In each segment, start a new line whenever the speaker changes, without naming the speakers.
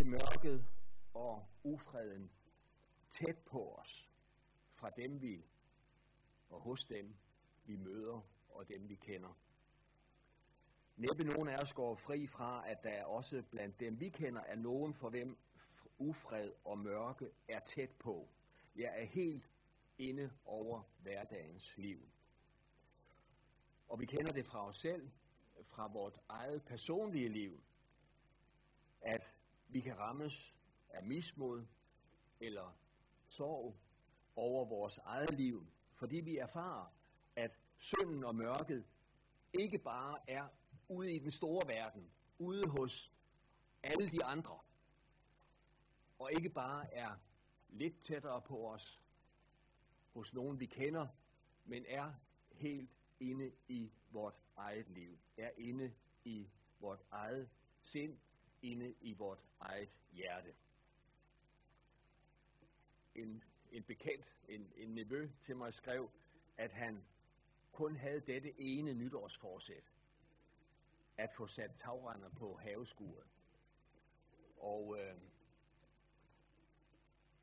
til mørket og ufreden tæt på os fra dem vi og hos dem vi møder og dem vi kender. Næppe nogen af os går fri fra, at der også blandt dem vi kender er nogen for hvem ufred og mørke er tæt på. Jeg er helt inde over hverdagens liv. Og vi kender det fra os selv, fra vort eget personlige liv, at vi kan rammes af mismod eller sorg over vores eget liv, fordi vi erfarer, at synden og mørket ikke bare er ude i den store verden, ude hos alle de andre, og ikke bare er lidt tættere på os hos nogen, vi kender, men er helt inde i vort eget liv, er inde i vort eget sind, inde i vort eget hjerte. En, en bekendt, en, en nevø til mig skrev, at han kun havde dette ene nytårsforsæt, at få sat tagrender på haveskuret. Og øh,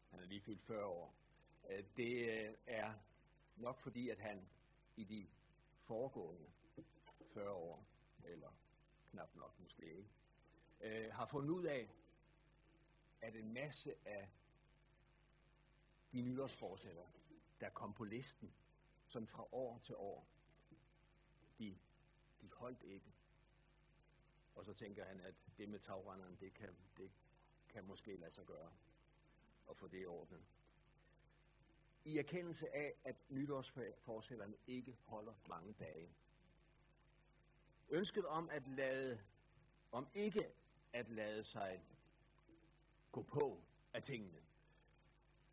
han er lige fyldt 40 år. Øh, det øh, er nok fordi, at han i de foregående 40 år, eller knap nok måske ikke, øh, har fundet ud af, at en masse af de nytårsforsætter, der kom på listen, sådan fra år til år, de, de holdt ikke. Og så tænker han, at det med tagrenderen, det kan, det kan måske lade sig gøre og få det ordnet. I erkendelse af, at nytårsforsætterne ikke holder mange dage. Ønsket om at lade, om ikke at lade sig gå på af tingene.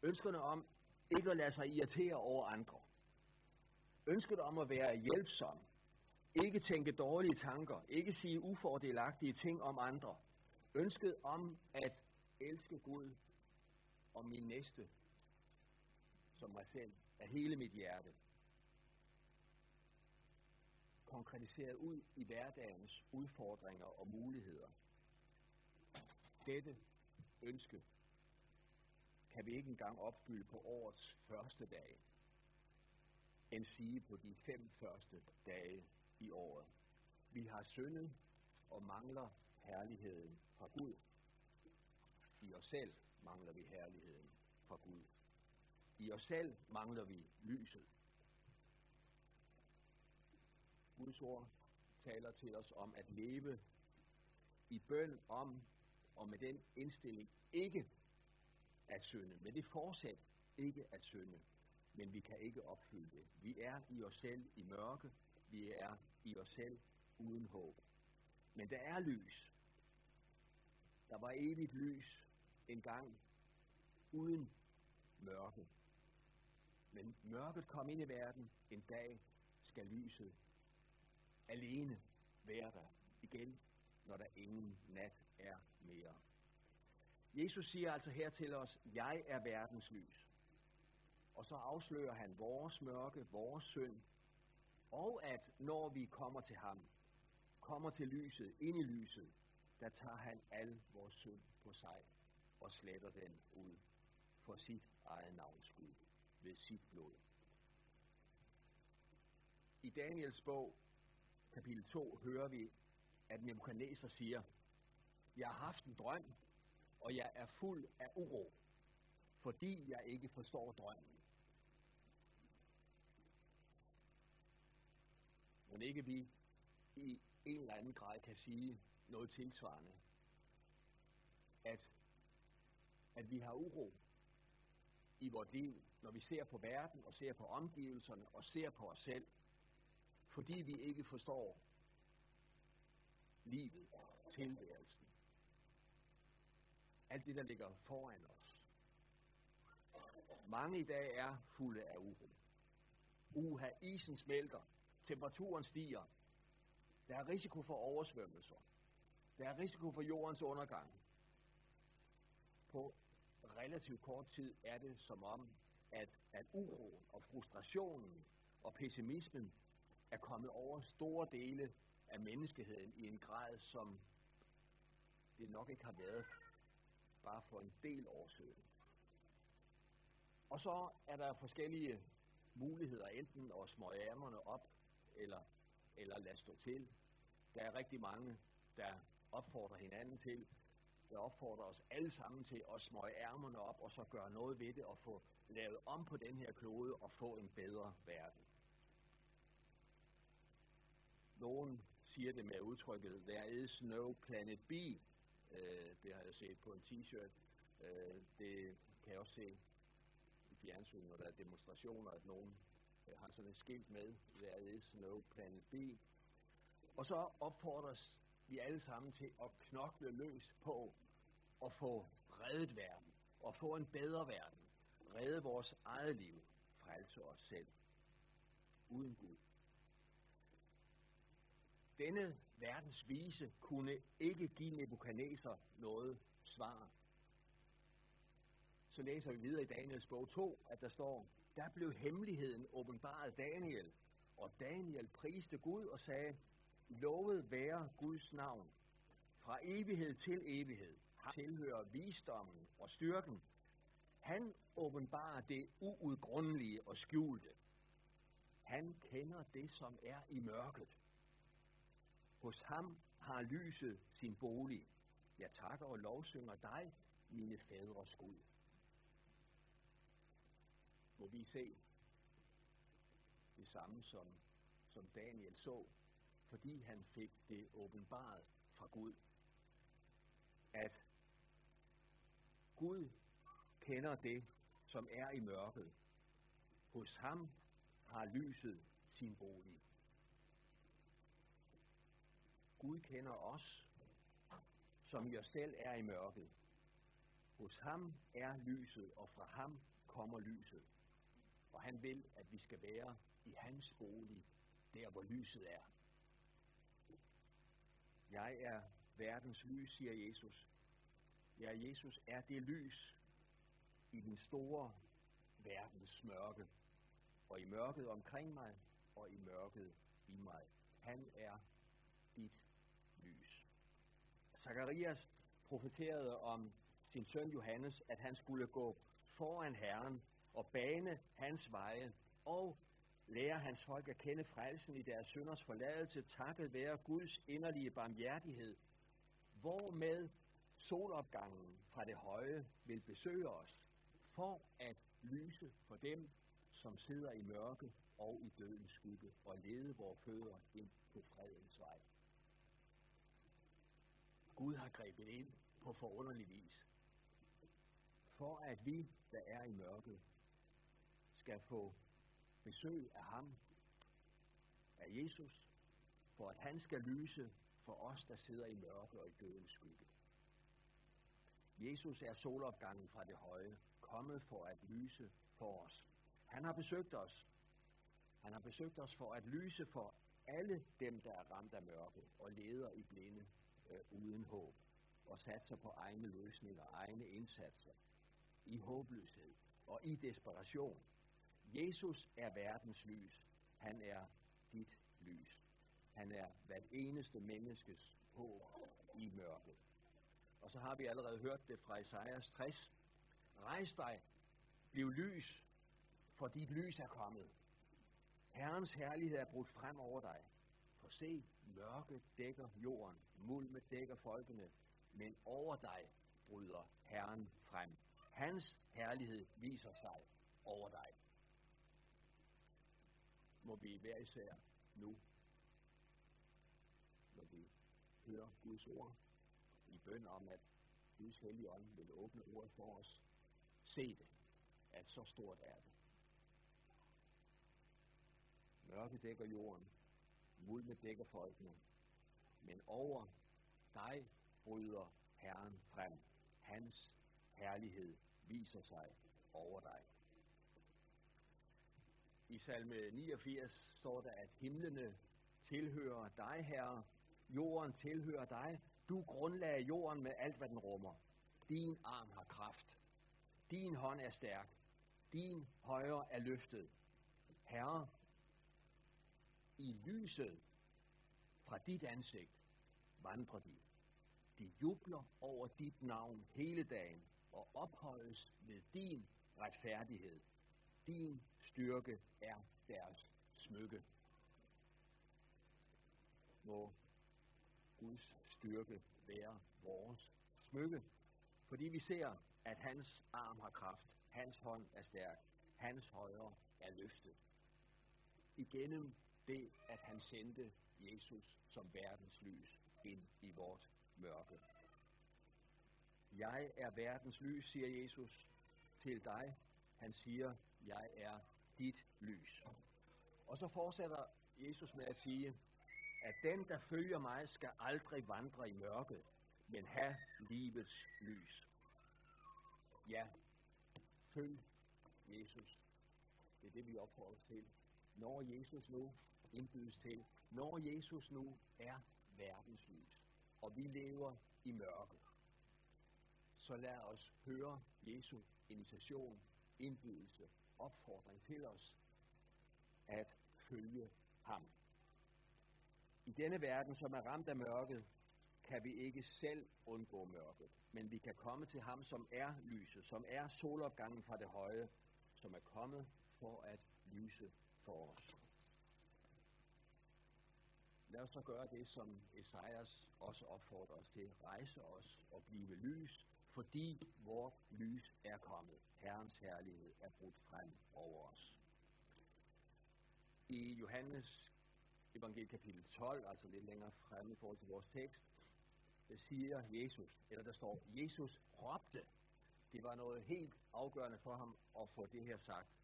Ønskerne om ikke at lade sig irritere over andre. Ønsket om at være hjælpsom. Ikke tænke dårlige tanker. Ikke sige ufordelagtige ting om andre. Ønsket om at elske Gud og min næste som mig selv af hele mit hjerte. Konkretiseret ud i hverdagens udfordringer og muligheder. Dette ønske kan vi ikke engang opfylde på årets første dag, end sige på de fem første dage i året. Vi har syndet og mangler herligheden fra Gud. I os selv mangler vi herligheden fra Gud. I os selv mangler vi lyset. Guds ord taler til os om at leve i bøn om og med den indstilling ikke at synde, med det forsæt ikke at synde, men vi kan ikke opfylde det. Vi er i os selv i mørke, vi er i os selv uden håb. Men der er lys. Der var evigt lys engang uden mørke. Men mørket kom ind i verden. En dag skal lyset alene være der igen, når der ingen nat er mere. Jesus siger altså her til os, jeg er verdens lys. Og så afslører han vores mørke, vores synd, og at når vi kommer til ham, kommer til lyset, ind i lyset, der tager han al vores synd på sig og sletter den ud for sit eget navns skyld ved sit blod. I Daniels bog, kapitel 2, hører vi, at Nebuchadnezzar siger, jeg har haft en drøm, og jeg er fuld af uro, fordi jeg ikke forstår drømmen. Men ikke vi i en eller anden grad kan sige noget tilsvarende. At, at vi har uro i vores liv, når vi ser på verden og ser på omgivelserne og ser på os selv, fordi vi ikke forstår livet, tilværelsen. Alt det, der ligger foran os. Mange i dag er fulde af uro. Uha, isen smelter, temperaturen stiger, der er risiko for oversvømmelser, der er risiko for jordens undergang. På relativt kort tid er det som om, at, at uroen og frustrationen og pessimismen er kommet over store dele af menneskeheden i en grad, som det nok ikke har været bare for en del år siden. Og så er der forskellige muligheder, enten at smøge ærmerne op, eller, eller lade stå til. Der er rigtig mange, der opfordrer hinanden til, der opfordrer os alle sammen til at smøge ærmerne op, og så gøre noget ved det, og få lavet om på den her klode, og få en bedre verden. Nogen siger det med udtrykket, there is no planet B. Øh, det har jeg set på en t-shirt. Øh, det kan jeg også se i fjernsynet, når der er demonstrationer, at nogen øh, har sådan et skilt med, there is no planet B. Og så opfordres vi alle sammen til at knokle løs på at få reddet verden, og få en bedre verden, redde vores eget liv, frelse os selv, uden Gud. Denne verdens vise kunne ikke give Nebuchadnezzar noget svar. Så læser vi videre i Daniels bog 2, at der står, der blev hemmeligheden åbenbaret Daniel, og Daniel priste Gud og sagde, lovet være Guds navn, fra evighed til evighed, tilhører visdommen og styrken. Han åbenbarer det uudgrundelige og skjulte. Han kender det, som er i mørket. Hos ham har lyset sin bolig. Jeg takker og lovsynger dig, mine fædres Gud. Må vi se det samme, som, som Daniel så, fordi han fik det åbenbaret fra Gud. At Gud kender det, som er i mørket. Hos ham har lyset sin bolig. Gud kender os, som jeg selv er i mørket. Hos ham er lyset, og fra ham kommer lyset. Og han vil, at vi skal være i hans bolig, der hvor lyset er. Jeg er verdens lys, siger Jesus. Ja, Jesus er det lys i den store verdens mørke, og i mørket omkring mig, og i mørket i mig. Han er. Zakarias profeterede om sin søn Johannes, at han skulle gå foran Herren og bane hans veje og lære hans folk at kende frelsen i deres synders forladelse, takket være Guds inderlige barmhjertighed, hvormed solopgangen fra det høje vil besøge os, for at lyse for dem, som sidder i mørke og i dødens skygge, og lede vores fødder ind på fredens vej. Gud har grebet ind på forunderlig vis, for at vi, der er i mørke, skal få besøg af ham, af Jesus, for at han skal lyse for os, der sidder i mørke og i dødens skygge. Jesus er solopgangen fra det høje, kommet for at lyse for os. Han har besøgt os. Han har besøgt os for at lyse for alle dem, der er ramt af mørke og leder i blinde øh, uden håb og satser på egne løsninger, egne indsatser, i håbløshed og i desperation. Jesus er verdens lys. Han er dit lys. Han er hvert eneste menneskes håb i mørket. Og så har vi allerede hørt det fra Isaias 60. Rejs dig, bliv lys, for dit lys er kommet. Herrens herlighed er brudt frem over dig. For se, mørke dækker jorden, mulme dækker folkene, men over dig bryder Herren frem. Hans herlighed viser sig over dig. Må vi hver især nu, når vi hører Guds ord, i bøn om, at Guds hellige ånd vil åbne ordet for os. Se det, at så stort er det. Mørke dækker jorden, mulme dækker folkene, men over dig bryder Herren frem. Hans herlighed viser sig over dig. I salme 89 står der, at himlene tilhører dig, Herre. Jorden tilhører dig. Du grundlagde jorden med alt, hvad den rummer. Din arm har kraft. Din hånd er stærk. Din højre er løftet. Herre, i lyset fra dit ansigt vandrer de. De jubler over dit navn hele dagen og ophøjes ved din retfærdighed. Din styrke er deres smykke. Må Guds styrke være vores smykke, fordi vi ser, at hans arm har kraft, hans hånd er stærk, hans højre er løftet. Igennem det, at han sendte Jesus som verdens lys ind i vort mørke. Jeg er verdens lys, siger Jesus til dig. Han siger, jeg er dit lys. Og så fortsætter Jesus med at sige, at den, der følger mig, skal aldrig vandre i mørket, men have livets lys. Ja, følg Jesus. Det er det, vi opfordrer til. Når Jesus nu indbydes til, når Jesus nu er verdens lys, og vi lever i mørke, så lad os høre Jesu invitation, indbydelse, opfordring til os at følge ham. I denne verden, som er ramt af mørket, kan vi ikke selv undgå mørket, men vi kan komme til ham, som er lyset, som er solopgangen fra det høje, som er kommet for at lyse for os. Lad os så gøre det, som Esajas også opfordrer os til. Rejse os og blive lys, fordi vort lys er kommet. Herrens herlighed er brudt frem over os. I Johannes evangeliet kapitel 12, altså lidt længere fremme i forhold til vores tekst, der siger Jesus, eller der står, Jesus råbte. Det var noget helt afgørende for ham at få det her sagt.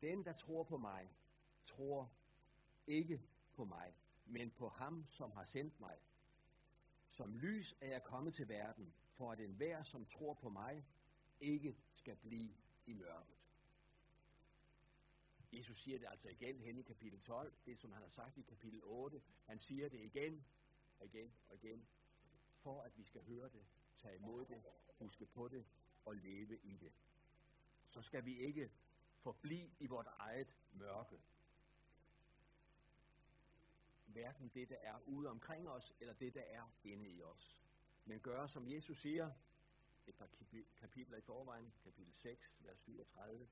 Den, der tror på mig, tror ikke på mig, men på ham, som har sendt mig. Som lys er jeg kommet til verden, for at enhver, som tror på mig, ikke skal blive i mørket. Jesus siger det altså igen hen i kapitel 12, det som han har sagt i kapitel 8. Han siger det igen og igen og igen, for at vi skal høre det, tage imod det, huske på det og leve i det. Så skal vi ikke forblive i vort eget mørke. Hverken det, der er ude omkring os, eller det, der er inde i os. Men gøre, som Jesus siger, et par kapitler i forvejen, kapitel 6, vers 37.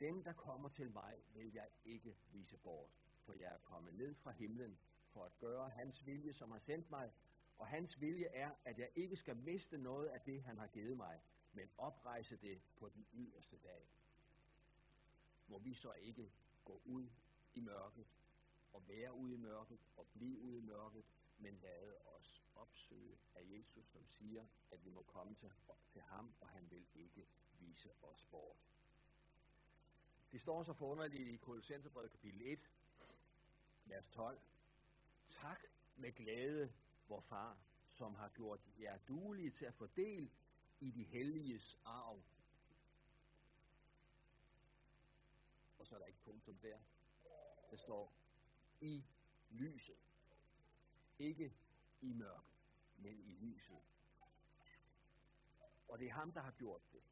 Den, der kommer til mig, vil jeg ikke vise bort, for jeg er kommet ned fra himlen for at gøre hans vilje, som har sendt mig, og hans vilje er, at jeg ikke skal miste noget af det, han har givet mig, men oprejse det på den yderste dag. Må vi så ikke gå ud i mørket, og være ude i mørket, og blive ude i mørket, men lad os opsøge af Jesus, som siger, at vi må komme til, til ham, og han vil ikke vise os bort. Det står så forunderligt i Kolossenserbrevet kapitel 1, vers 12. Tak med glæde, vor far, som har gjort jer duelige til at få del i de helliges arv. Og så er der ikke punktum der. Der står i lyset. Ikke i mørket, men i lyset. Og det er ham, der har gjort det.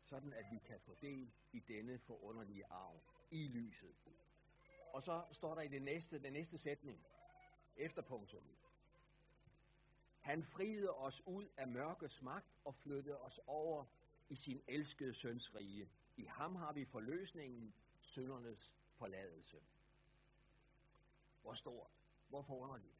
Sådan at vi kan få del i denne forunderlige arv i lyset. Og så står der i det næste, den næste sætning, efter punktum. Han friede os ud af mørkets magt og flyttede os over i sin elskede søns rige. I ham har vi forløsningen, søndernes forladelse. Hvor stort, hvor forunderligt.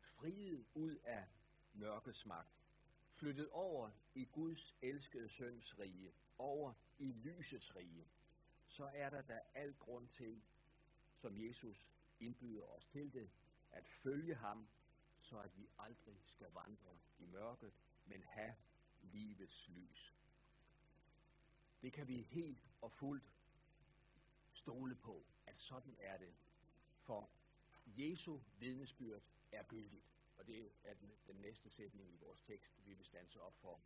Friet ud af mørkets magt. Flyttet over i Guds elskede søns rige. Over i lysets rige. Så er der da al grund til som Jesus indbyder os til det, at følge ham, så at vi aldrig skal vandre i mørket, men have livets lys. Det kan vi helt og fuldt stole på, at sådan er det. For Jesu vidnesbyrd er gyldigt. Og det er den, den næste sætning i vores tekst, vi vil stanse op for.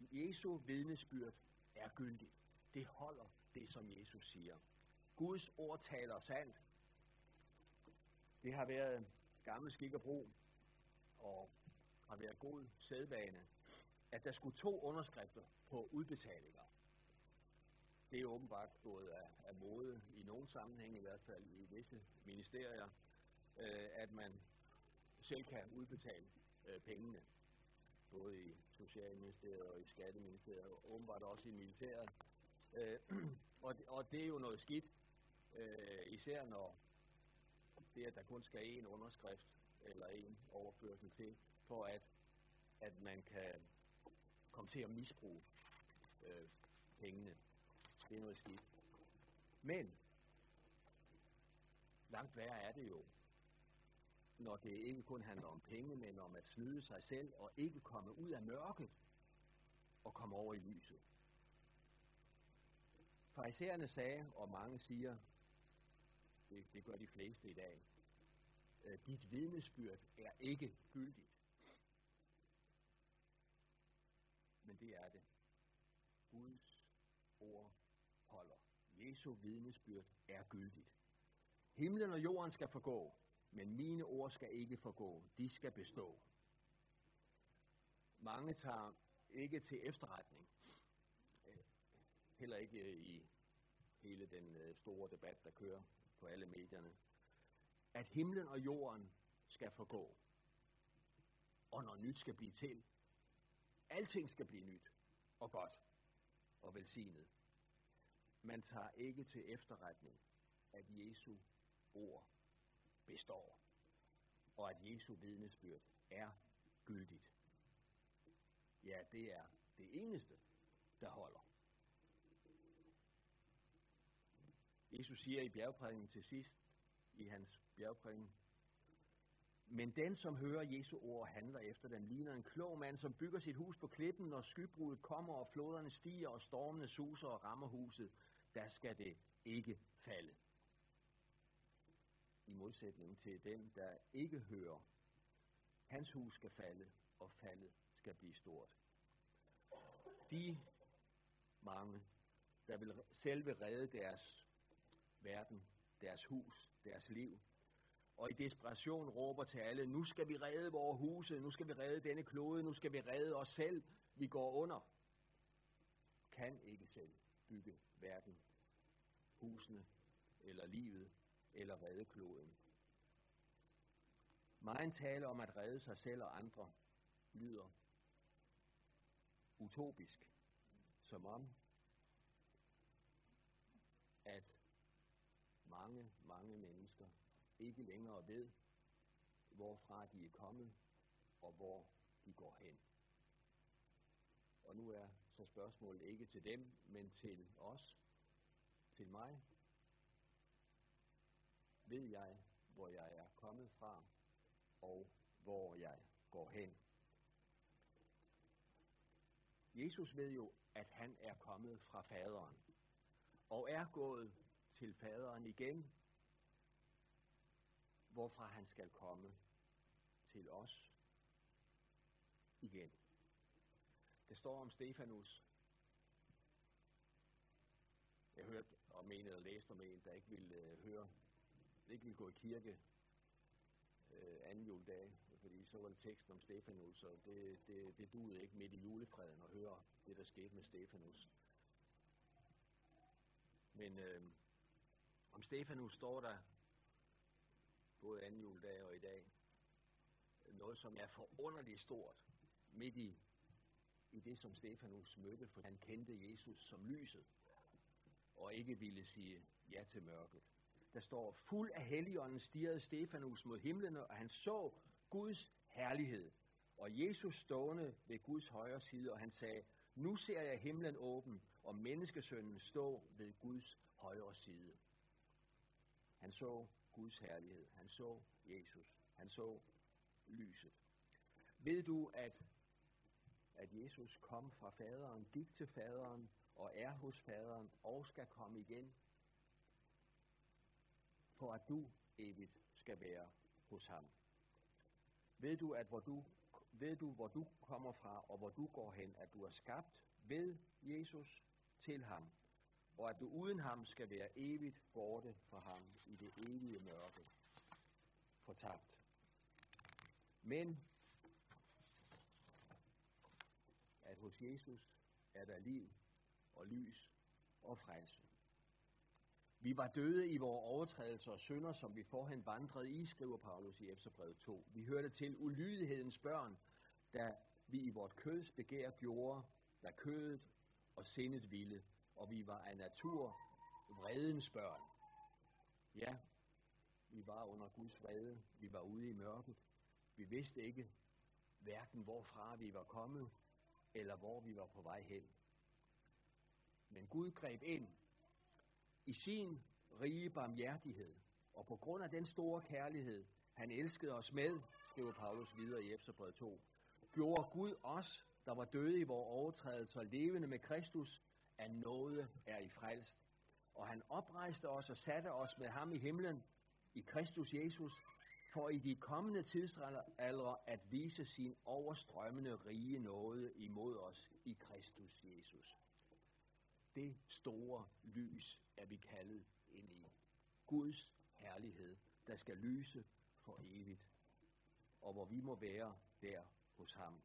Jesu vidnesbyrd er gyldigt. Det holder det, som Jesus siger. Guds ord taler sandt. Det har været gammel skik og brug, og har været god sædvane, at der skulle to underskrifter på udbetalinger. Det er åbenbart gået af, af mode i nogle sammenhænge, i hvert fald i visse ministerier, øh, at man selv kan udbetale øh, pengene, både i Socialministeriet og i Skatteministeriet, og åbenbart også i militæret. Øh, og, og det er jo noget skidt, øh, især når det, at der kun skal en underskrift eller en overførsel til, for at, at man kan komme til at misbruge øh, pengene. Det er noget skidt. Men langt værre er det jo, når det ikke kun handler om penge, men om at snyde sig selv og ikke komme ud af mørket og komme over i lyset. Farisæerne sagde, og mange siger, det, det gør de fleste i dag, dit vidnesbyrd er ikke gyldigt. Men det er det. Guds ord holder. Jesu vidnesbyrd er gyldigt. Himlen og jorden skal forgå, men mine ord skal ikke forgå. De skal bestå. Mange tager ikke til efterretning. Øh, heller ikke øh, i hele den øh, store debat, der kører på alle medierne. At himlen og jorden skal forgå. Og når nyt skal blive til. Alting skal blive nyt og godt og velsignet. Man tager ikke til efterretning, at Jesu ord består, og at Jesu vidnesbyrd er gyldigt. Ja, det er det eneste, der holder. Jesus siger i bjergprædiken til sidst, i hans bjergprædiken, men den, som hører Jesu ord, og handler efter den, ligner en klog mand, som bygger sit hus på klippen, når skybruddet kommer, og floderne stiger, og stormene suser og rammer huset. Der skal det ikke falde i modsætning til den, der ikke hører. Hans hus skal falde, og faldet skal blive stort. De mange, der vil selv vil redde deres verden, deres hus, deres liv, og i desperation råber til alle, nu skal vi redde vores huse, nu skal vi redde denne klode, nu skal vi redde os selv, vi går under. Kan ikke selv bygge verden, husene eller livet eller redde kloden. Megen tale om at redde sig selv og andre lyder utopisk, som om, at mange, mange mennesker ikke længere ved, hvorfra de er kommet, og hvor de går hen. Og nu er så spørgsmålet ikke til dem, men til os, til mig, ved jeg, hvor jeg er kommet fra, og hvor jeg går hen. Jesus ved jo, at han er kommet fra faderen, og er gået til faderen igen, hvorfra han skal komme til os igen. Det står om Stefanus. Jeg hørte og menede og læste om en, der ikke ville øh, høre ikke ville gå i kirke øh, anden juledag, fordi så var det teksten om Stefanus, og det, det, det duede ikke midt i julefreden at høre det, der skete med Stefanus. Men øh, om Stefanus står der både anden juledag og i dag noget, som er forunderligt stort midt i, i det, som Stefanus mødte, for han kendte Jesus som lyset, og ikke ville sige ja til mørket der står, fuld af helligånden stirrede Stefanus mod himlen, og han så Guds herlighed. Og Jesus stående ved Guds højre side, og han sagde, nu ser jeg himlen åben, og menneskesønnen stå ved Guds højre side. Han så Guds herlighed. Han så Jesus. Han så lyset. Ved du, at, at Jesus kom fra faderen, gik til faderen og er hos faderen og skal komme igen for at du evigt skal være hos ham. Ved du, at hvor du, ved du, hvor du kommer fra og hvor du går hen, at du er skabt ved Jesus til ham, og at du uden ham skal være evigt borte fra ham i det evige mørke, fortabt. Men at hos Jesus er der liv og lys og frelse. Vi var døde i vores overtrædelser og synder, som vi forhen vandrede i, skriver Paulus i Efterbrevet 2. Vi hørte til ulydighedens børn, da vi i vort køds begær gjorde, da kødet og sindet ville, og vi var af natur vredens børn. Ja, vi var under Guds vrede, vi var ude i mørket, vi vidste ikke hverken hvorfra vi var kommet, eller hvor vi var på vej hen. Men Gud greb ind i sin rige barmhjertighed, og på grund af den store kærlighed, han elskede os med, skriver Paulus videre i Efterbrevet 2, gjorde Gud os, der var døde i vores overtrædelser, levende med Kristus, at noget er i frelst. Og han oprejste os og satte os med ham i himlen, i Kristus Jesus, for i de kommende tidsaldre at vise sin overstrømmende rige nåde imod os i Kristus Jesus. Det store lys er vi kaldet ind i. Guds herlighed, der skal lyse for evigt, og hvor vi må være der hos ham.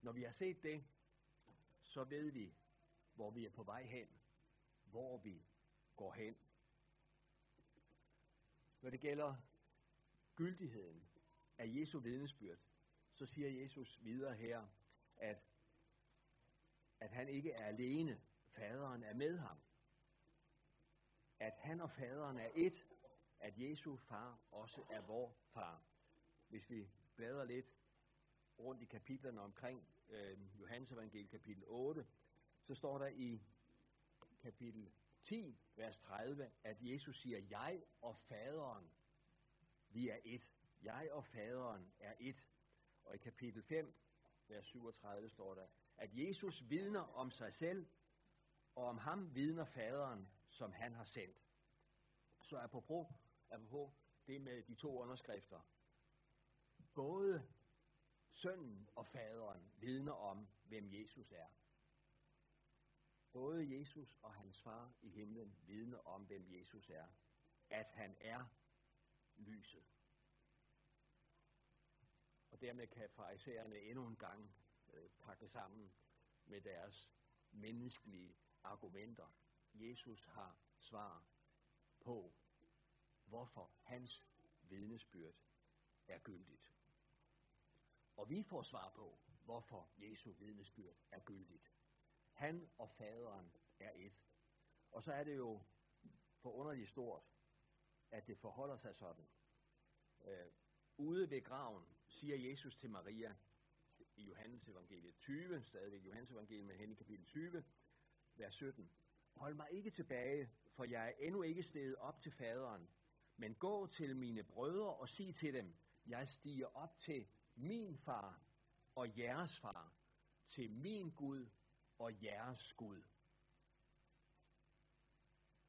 Når vi har set det, så ved vi, hvor vi er på vej hen, hvor vi går hen. Når det gælder gyldigheden af Jesu vidnesbyrd, så siger Jesus videre her, at, at han ikke er alene. Faderen er med ham. At han og faderen er et. At Jesu far også er vor far. Hvis vi bladrer lidt rundt i kapitlerne omkring øh, Johannes evangel kapitel 8, så står der i kapitel 10, vers 30, at Jesus siger, jeg og faderen vi er et. Jeg og faderen er et. Og i kapitel 5, vers 37 står der, at Jesus vidner om sig selv, og om ham vidner faderen, som han har sendt. Så apropos, apropos det med de to underskrifter. Både sønnen og faderen vidner om, hvem Jesus er. Både Jesus og hans far i himlen vidner om, hvem Jesus er. At han er lyset. Og dermed kan farisæerne endnu en gang øh, pakke sammen med deres menneskelige argumenter. Jesus har svar på, hvorfor hans vidnesbyrd er gyldigt. Og vi får svar på, hvorfor Jesu vidnesbyrd er gyldigt. Han og faderen er et. Og så er det jo forunderligt stort, at det forholder sig sådan. Øh, ude ved graven siger Jesus til Maria i Johannes evangeliet 20, stadigvæk Johannes evangeliet men hen i kapitel 20, vers 17. Hold mig ikke tilbage, for jeg er endnu ikke steget op til faderen, men gå til mine brødre og sig til dem, jeg stiger op til min far og jeres far, til min Gud og jeres Gud.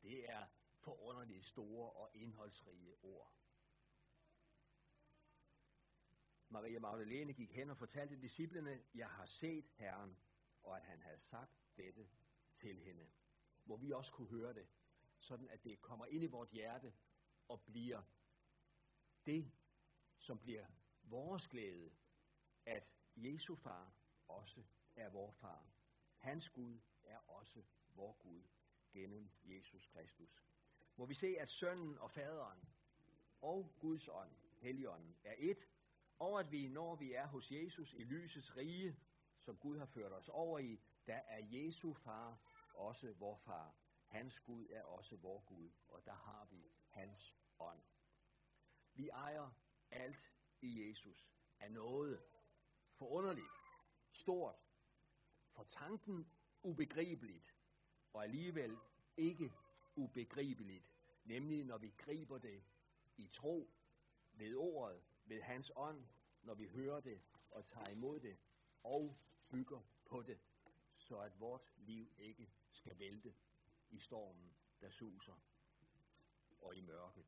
Det er forunderligt store og indholdsrige ord. Maria Magdalene gik hen og fortalte disciplene, jeg har set Herren, og at han havde sagt dette til hende. Hvor vi også kunne høre det, sådan at det kommer ind i vort hjerte og bliver det, som bliver vores glæde, at Jesu far også er vor far. Hans Gud er også vor Gud gennem Jesus Kristus må vi se, at sønnen og faderen og Guds ånd, Helligånden, er et, og at vi, når vi er hos Jesus i lysets rige, som Gud har ført os over i, der er Jesu far også vor far. Hans Gud er også vor Gud, og der har vi hans ånd. Vi ejer alt i Jesus af noget forunderligt, stort, for tanken ubegribeligt, og alligevel ikke ubegribeligt, nemlig når vi griber det i tro, ved ordet, ved hans ånd, når vi hører det og tager imod det og bygger på det, så at vort liv ikke skal vælte i stormen, der suser og i mørket.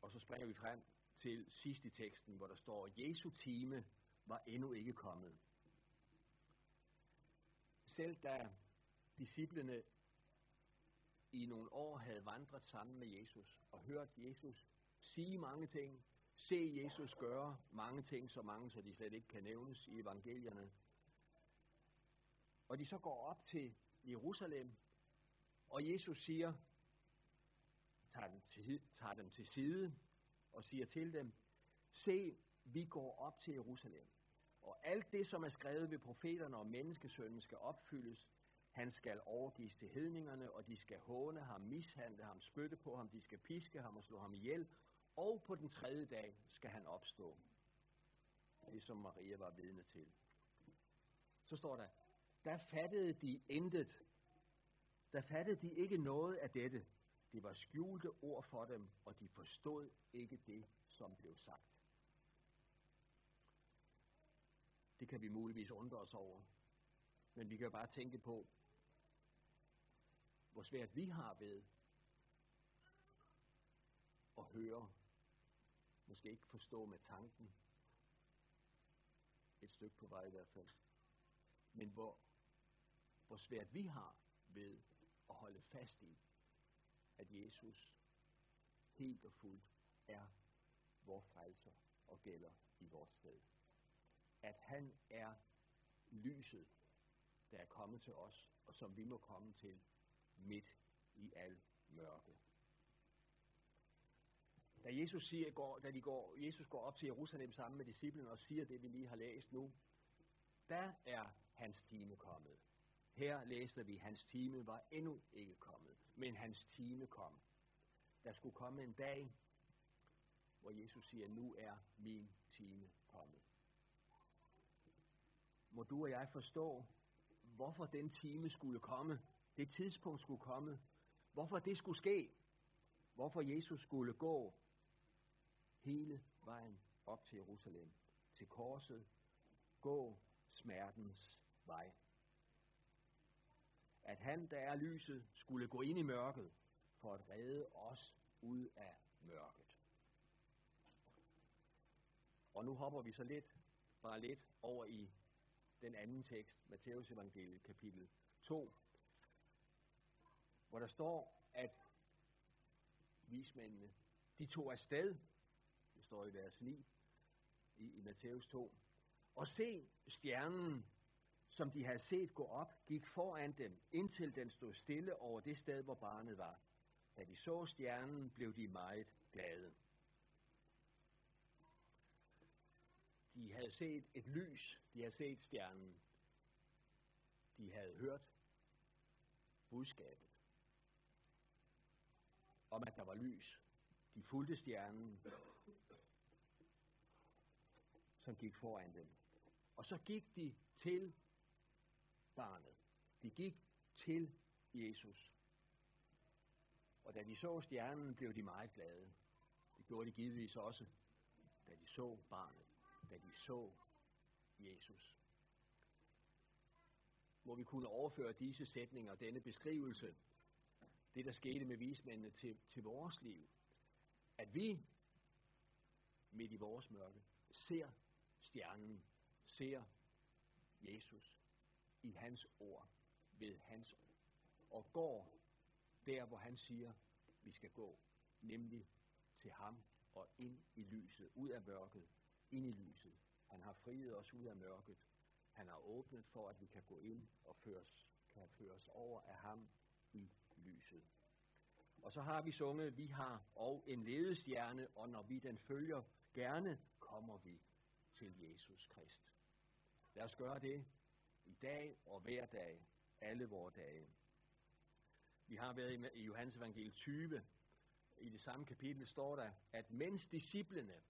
Og så springer vi frem til sidst i teksten, hvor der står, Jesu time var endnu ikke kommet. Selv da disciplene i nogle år havde vandret sammen med Jesus og hørt Jesus sige mange ting, se Jesus gøre mange ting, så mange, så de slet ikke kan nævnes i evangelierne. Og de så går op til Jerusalem, og Jesus siger, tager dem, til, tager dem til side og siger til dem, se, vi går op til Jerusalem, og alt det, som er skrevet ved profeterne om menneskesønnen, skal opfyldes. Han skal overgives til hedningerne, og de skal håne ham, mishandle ham, spytte på ham, de skal piske ham og slå ham ihjel, og på den tredje dag skal han opstå. Det som Maria var vidne til. Så står der, der fattede de intet. Der fattede de ikke noget af dette. Det var skjulte ord for dem, og de forstod ikke det, som blev sagt. Det kan vi muligvis undre os over. Men vi kan bare tænke på, hvor svært vi har ved at høre, måske ikke forstå med tanken, et stykke på vej i hvert fald, men hvor, hvor svært vi har ved at holde fast i, at Jesus helt og fuldt er vores frelser og gælder i vores sted. At han er lyset, der er kommet til os, og som vi må komme til midt i al mørke. Da Jesus, siger, går, da de går, Jesus går op til Jerusalem sammen med disciplene og siger det, vi lige har læst nu, der er hans time kommet. Her læste vi, hans time var endnu ikke kommet, men hans time kom. Der skulle komme en dag, hvor Jesus siger, nu er min time kommet. Må du og jeg forstå, hvorfor den time skulle komme, det tidspunkt skulle komme, hvorfor det skulle ske, hvorfor Jesus skulle gå hele vejen op til Jerusalem, til korset, gå smertens vej. At han, der er lyset, skulle gå ind i mørket for at redde os ud af mørket. Og nu hopper vi så lidt, bare lidt, over i den anden tekst, Matteus evangeliet kapitel 2, hvor der står, at vismændene, de tog afsted, står i vers 9 i, i Matthæus 2, og se stjernen, som de havde set gå op, gik foran dem, indtil den stod stille over det sted, hvor barnet var. Da de så stjernen, blev de meget glade. De havde set et lys, de havde set stjernen. De havde hørt budskabet om, at der var lys. De fulgte stjernen, som gik foran dem. Og så gik de til barnet. De gik til Jesus. Og da de så stjernen, blev de meget glade. Det gjorde de givetvis også, da de så barnet, da de så Jesus. Må vi kunne overføre disse sætninger, denne beskrivelse, det der skete med vismændene til, til vores liv. At vi midt i vores mørke ser stjernen, ser Jesus i hans ord, ved hans ord, og går der, hvor han siger, vi skal gå, nemlig til ham og ind i lyset, ud af mørket, ind i lyset. Han har friet os ud af mørket. Han har åbnet for, at vi kan gå ind og føres, kan føres over af ham i lyset. Og så har vi sunget, vi har og en ledestjerne, og når vi den følger gerne, kommer vi til Jesus Krist. Lad os gøre det i dag og hver dag, alle vores dage. Vi har været i Johannes evangel 20. I det samme kapitel står der, at mens disciplene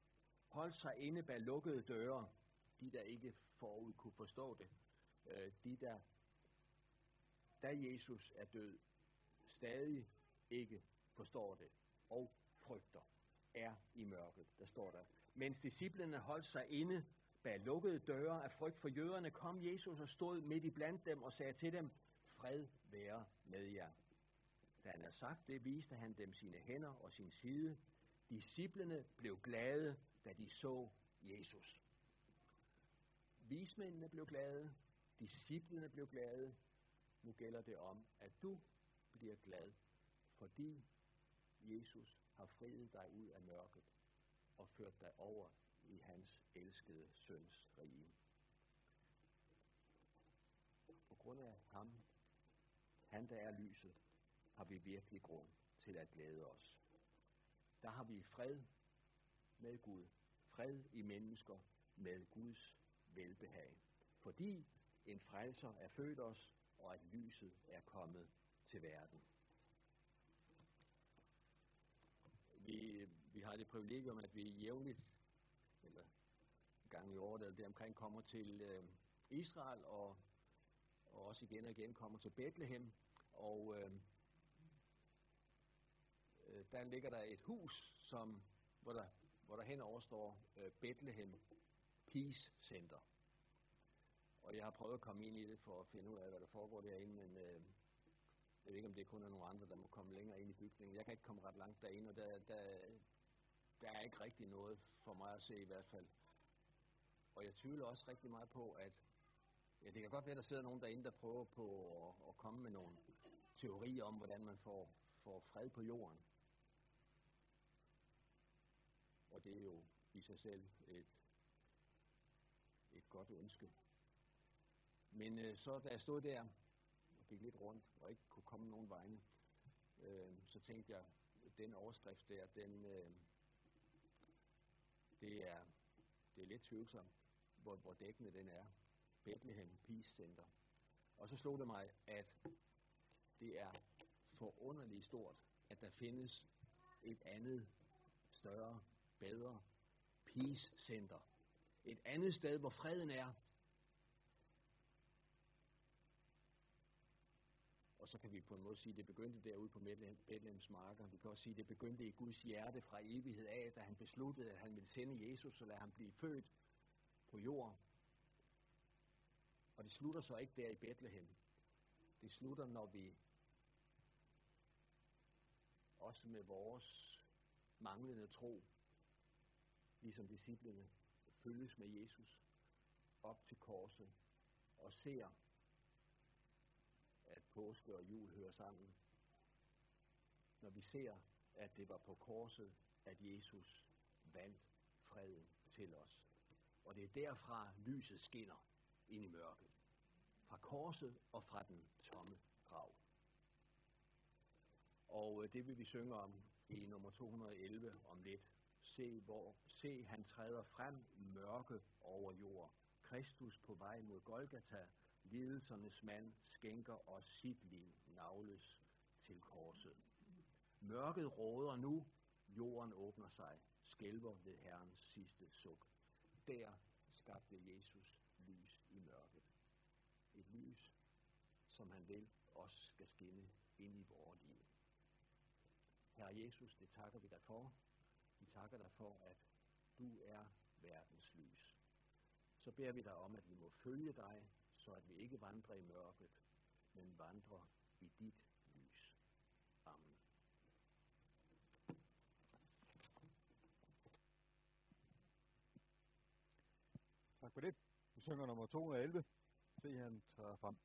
holdt sig inde bag lukkede døre, de der ikke forud kunne forstå det, øh, de der, da Jesus er død, stadig ikke forstår det og frygter, er i mørket. Der står der. Mens disciplene holdt sig inde bag lukkede døre af frygt for jøderne, kom Jesus og stod midt i blandt dem og sagde til dem, fred være med jer. Da han havde sagt det, viste han dem sine hænder og sin side. Disciplene blev glade, da de så Jesus. Vismændene blev glade, disciplene blev glade. Nu gælder det om, at du bliver glad, fordi Jesus har friet dig ud af mørket og ført dig over i hans elskede søns rige. På grund af ham han der er lyset, har vi virkelig grund til at glæde os. Der har vi fred med Gud. Fred i mennesker med Guds velbehag. Fordi en frelser er født os, og at lyset er kommet til verden. Vi, vi har det privilegium, at vi jævnligt, eller gang i året eller deromkring, kommer til øh, Israel, og, og også igen og igen kommer til Bethlehem. Og øh, øh, der ligger der et hus, som, hvor, der, hvor der henover står øh, Bethlehem Peace Center. Og jeg har prøvet at komme ind i det for at finde ud af, hvad der foregår derinde, men øh, jeg ved ikke, om det kun er nogle andre, der må komme længere ind i bygningen. Jeg kan ikke komme ret langt derinde, og der, der, der er ikke rigtig noget for mig at se i hvert fald. Og jeg tvivler også rigtig meget på, at ja, det kan godt være, at der sidder nogen derinde, der prøver på at, at komme med nogle teorier om, hvordan man får, får fred på jorden. Og det er jo i sig selv et, et godt ønske. Men øh, så da jeg stod der og gik lidt rundt og ikke kunne komme nogen vegne, øh, så tænkte jeg, den overskrift der, den, øh, det, er, det er lidt tvivlsomt, hvor, hvor dækkende den er. Bethlehem Peace Center. Og så slog det mig, at det er forunderligt stort, at der findes et andet, større, bedre Peace Center. Et andet sted, hvor freden er, Og så kan vi på en måde sige, at det begyndte derude på Bethlehems marker. Vi kan også sige, at det begyndte i Guds hjerte fra evighed af, da han besluttede, at han ville sende Jesus og lade ham blive født på jorden. Og det slutter så ikke der i Bethlehem. Det slutter, når vi også med vores manglende tro, ligesom disciplene, følges med Jesus op til korset og ser påske og jul hører sammen. Når vi ser, at det var på korset, at Jesus vandt freden til os. Og det er derfra, lyset skinner ind i mørket. Fra korset og fra den tomme grav. Og øh, det vil vi synge om i nummer 211 om lidt. Se, hvor, se han træder frem mørke over jord. Kristus på vej mod Golgata, lidelsernes mand skænker os sit liv, navles til korset. Mørket råder nu, jorden åbner sig, skælver ved Herrens sidste suk. Der skabte Jesus lys i mørket. Et lys, som han vil også skal skinne ind i vores liv. Herre Jesus, det takker vi dig for. Vi takker dig for, at du er verdens lys. Så beder vi dig om, at vi må følge dig så at vi ikke vandrer i mørket, men vandrer i dit lys. Amen.
Tak for det. Vi synger nummer 211. Se, han træder frem.